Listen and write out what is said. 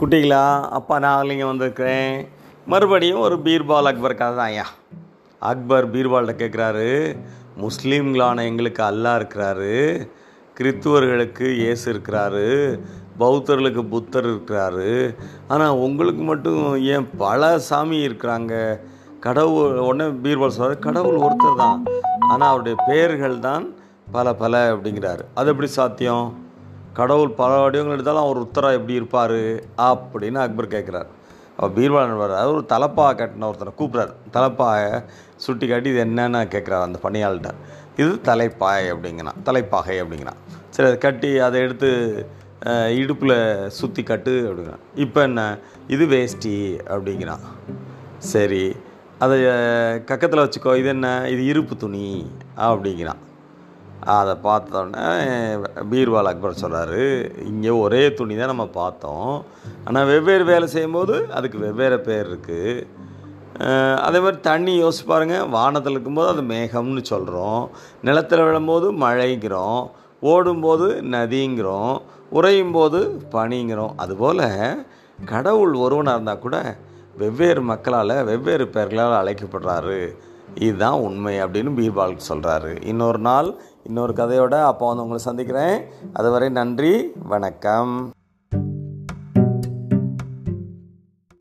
குட்டிகளா? அப்பா நான் இங்கே வந்திருக்கிறேன். மறுபடியும் ஒரு பீர்பால் அக்பர் கதை தான் ஐயா. அக்பர் பீர்பால்கிட்ட கேட்குறாரு முஸ்லீம்களான எங்களுக்கு அல்லாஹ் இருக்கிறாரு. கிறித்துவர்களுக்கு இயேசு இருக்கிறாரு. பௌத்தர்களுக்கு புத்தர் இருக்கிறாரு. ஆனால் உங்களுக்கு மட்டும் ஏன் பல சாமி இருக்கிறாங்க? கடவுள் உடனே பீர்பால் சொல்கிறார் கடவுள் ஒருத்தர் தான். ஆனால் அவருடைய பெயர்கள் தான் பல பல அப்படிங்கிறாரு. அது எப்படி சாத்தியம்? கடவுள் பல வடிவங்கள் எடுத்தாலும் அவர் உத்தரா எப்படி இருப்பார்? அப்படின்னு அக்பர் கேட்குறாரு. அவர் பீர்பாலன் வர்றாரு. ஒரு தலப்பா கட்டின ஒருத்தரை கூப்பிட்றாரு. தலப்பாயை சுட்டி காட்டி இது என்னென்னு கேட்குறாரு அந்த பணியாள்கிட்ட இது தலைப்பாய் அப்படிங்கிறான். தலைப்பாகை அப்படிங்கிறான். சரி அதை கட்டி அதை எடுத்து இடுப்பில் சுற்றி கட்டு அப்படிங்கிறான். இப்போ என்ன? இது வேஷ்டி அப்படிங்கிறான். சரி அதை கக்கத்தில் வச்சுக்கோ. இது என்ன? இது இருப்பு துணி அப்படிங்கிறான். அதை பார்த்தோன்னே பீர்வால் அக்பர் சொல்கிறாரு இங்கே ஒரே துணி தான் நம்ம பார்த்தோம். ஆனால் வெவ்வேறு வேலை செய்யும்போது அதுக்கு வெவ்வேறு பேர் இருக்குது அதே மாதிரி தண்ணி யோசிச்சு பாருங்கள் வானத்தில் இருக்கும்போது அது மேகம்னு சொல்கிறோம் நிலத்தில் விழும்போது மழைங்கிறோம். ஓடும்போது நதிங்கிறோம். உறையும் போது பனிங்கிறோம். அதுபோல் கடவுள் ஒருவனாக இருந்தால் கூட வெவ்வேறு மக்களால் வெவ்வேறு பெயர்களால் அழைக்கப்படுறாரு. இதுதான் உண்மை அப்படின்னு பீர்பால் சொல்கிறாரு இன்னொரு நாள் இன்னொரு கதையோட அப்போ வந்து உங்களை சந்திக்கிறேன். அதுவரை நன்றி வணக்கம்.